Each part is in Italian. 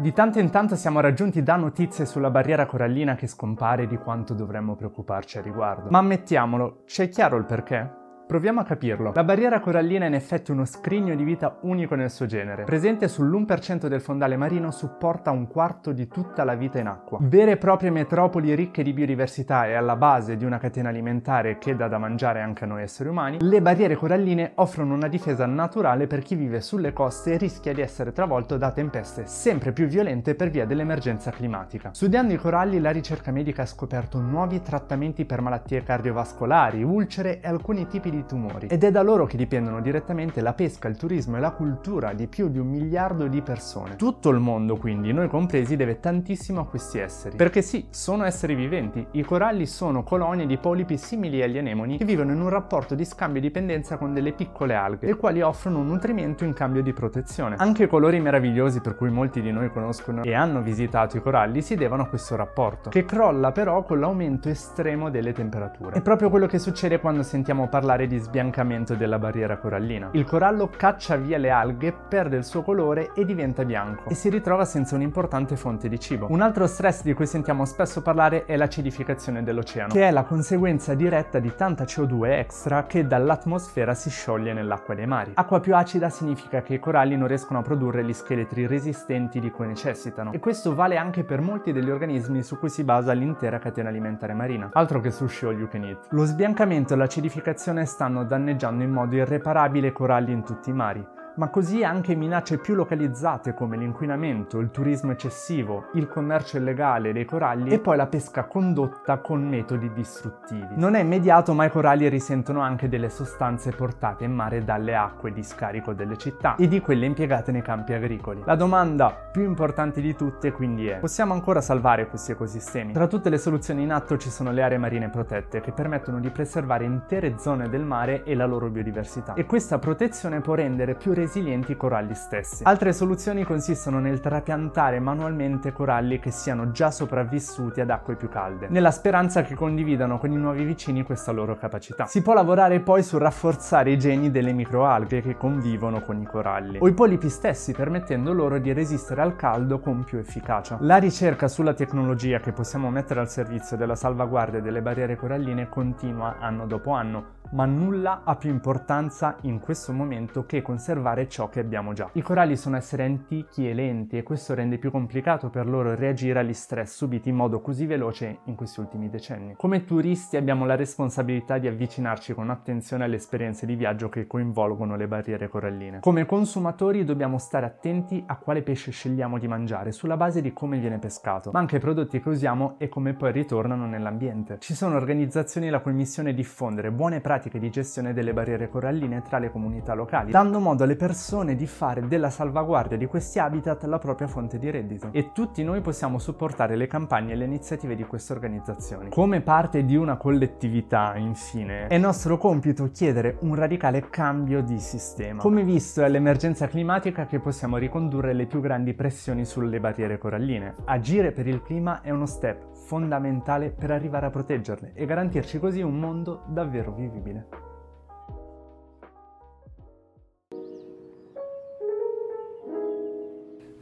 Di tanto in tanto siamo raggiunti da notizie sulla barriera corallina che scompare di quanto dovremmo preoccuparci a riguardo. Ma ammettiamolo, c'è chiaro il perché? Proviamo a capirlo. La barriera corallina è in effetti uno scrigno di vita unico nel suo genere. Presente sull'1% del fondale marino, supporta un quarto di tutta la vita in acqua. Vere e proprie metropoli ricche di biodiversità e alla base di una catena alimentare che dà da mangiare anche a noi esseri umani, le barriere coralline offrono una difesa naturale per chi vive sulle coste e rischia di essere travolto da tempeste sempre più violente per via dell'emergenza climatica. Studiando i coralli, la ricerca medica ha scoperto nuovi trattamenti per malattie cardiovascolari, ulcere e alcuni tipi di di tumori ed è da loro che dipendono direttamente la pesca, il turismo e la cultura di più di un miliardo di persone. Tutto il mondo quindi, noi compresi, deve tantissimo a questi esseri. Perché sì, sono esseri viventi, i coralli sono colonie di polipi simili agli anemoni che vivono in un rapporto di scambio e dipendenza con delle piccole alghe, le quali offrono un nutrimento in cambio di protezione. Anche i colori meravigliosi per cui molti di noi conoscono e hanno visitato i coralli si devono a questo rapporto, che crolla però con l'aumento estremo delle temperature. È proprio quello che succede quando sentiamo parlare di sbiancamento della barriera corallina. Il corallo caccia via le alghe, perde il suo colore e diventa bianco e si ritrova senza un'importante fonte di cibo. Un altro stress di cui sentiamo spesso parlare è l'acidificazione dell'oceano, che è la conseguenza diretta di tanta CO2 extra che dall'atmosfera si scioglie nell'acqua dei mari. Acqua più acida significa che i coralli non riescono a produrre gli scheletri resistenti di cui necessitano e questo vale anche per molti degli organismi su cui si basa l'intera catena alimentare marina, altro che sushi all you can eat. Lo sbiancamento e l'acidificazione stanno danneggiando in modo irreparabile coralli in tutti i mari ma così anche minacce più localizzate come l'inquinamento, il turismo eccessivo, il commercio illegale dei coralli e poi la pesca condotta con metodi distruttivi. Non è immediato ma i coralli risentono anche delle sostanze portate in mare dalle acque di scarico delle città e di quelle impiegate nei campi agricoli. La domanda più importante di tutte quindi è, possiamo ancora salvare questi ecosistemi? Tra tutte le soluzioni in atto ci sono le aree marine protette che permettono di preservare intere zone del mare e la loro biodiversità e questa protezione può rendere più resilienti i coralli stessi. Altre soluzioni consistono nel trapiantare manualmente coralli che siano già sopravvissuti ad acque più calde, nella speranza che condividano con i nuovi vicini questa loro capacità. Si può lavorare poi su rafforzare i geni delle microalghe che convivono con i coralli, o i polipi stessi permettendo loro di resistere al caldo con più efficacia. La ricerca sulla tecnologia che possiamo mettere al servizio della salvaguardia delle barriere coralline continua anno dopo anno, ma nulla ha più importanza in questo momento che conservare ciò che abbiamo già. I coralli sono esseri antichi e lenti e questo rende più complicato per loro reagire agli stress subiti in modo così veloce in questi ultimi decenni. Come turisti abbiamo la responsabilità di avvicinarci con attenzione alle esperienze di viaggio che coinvolgono le barriere coralline. Come consumatori dobbiamo stare attenti a quale pesce scegliamo di mangiare sulla base di come viene pescato, ma anche ai prodotti che usiamo e come poi ritornano nell'ambiente. Ci sono organizzazioni la cui missione è diffondere buone pratiche pratiche di gestione delle barriere coralline tra le comunità locali, dando modo alle persone di fare della salvaguardia di questi habitat la propria fonte di reddito. E tutti noi possiamo supportare le campagne e le iniziative di queste organizzazioni. Come parte di una collettività, infine, è nostro compito chiedere un radicale cambio di sistema. Come visto è l'emergenza climatica che possiamo ricondurre le più grandi pressioni sulle barriere coralline. Agire per il clima è uno step fondamentale per arrivare a proteggerle e garantirci così un mondo davvero vivibile.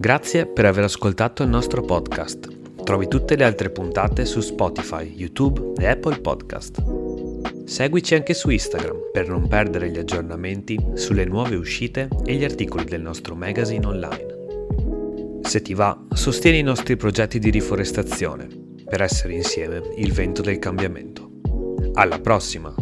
Grazie per aver ascoltato il nostro podcast. Trovi tutte le altre puntate su Spotify, YouTube e Apple Podcast. Seguici anche su Instagram per non perdere gli aggiornamenti sulle nuove uscite e gli articoli del nostro magazine online. Se ti va, sostieni i nostri progetti di riforestazione per essere insieme il vento del cambiamento. Alla prossima!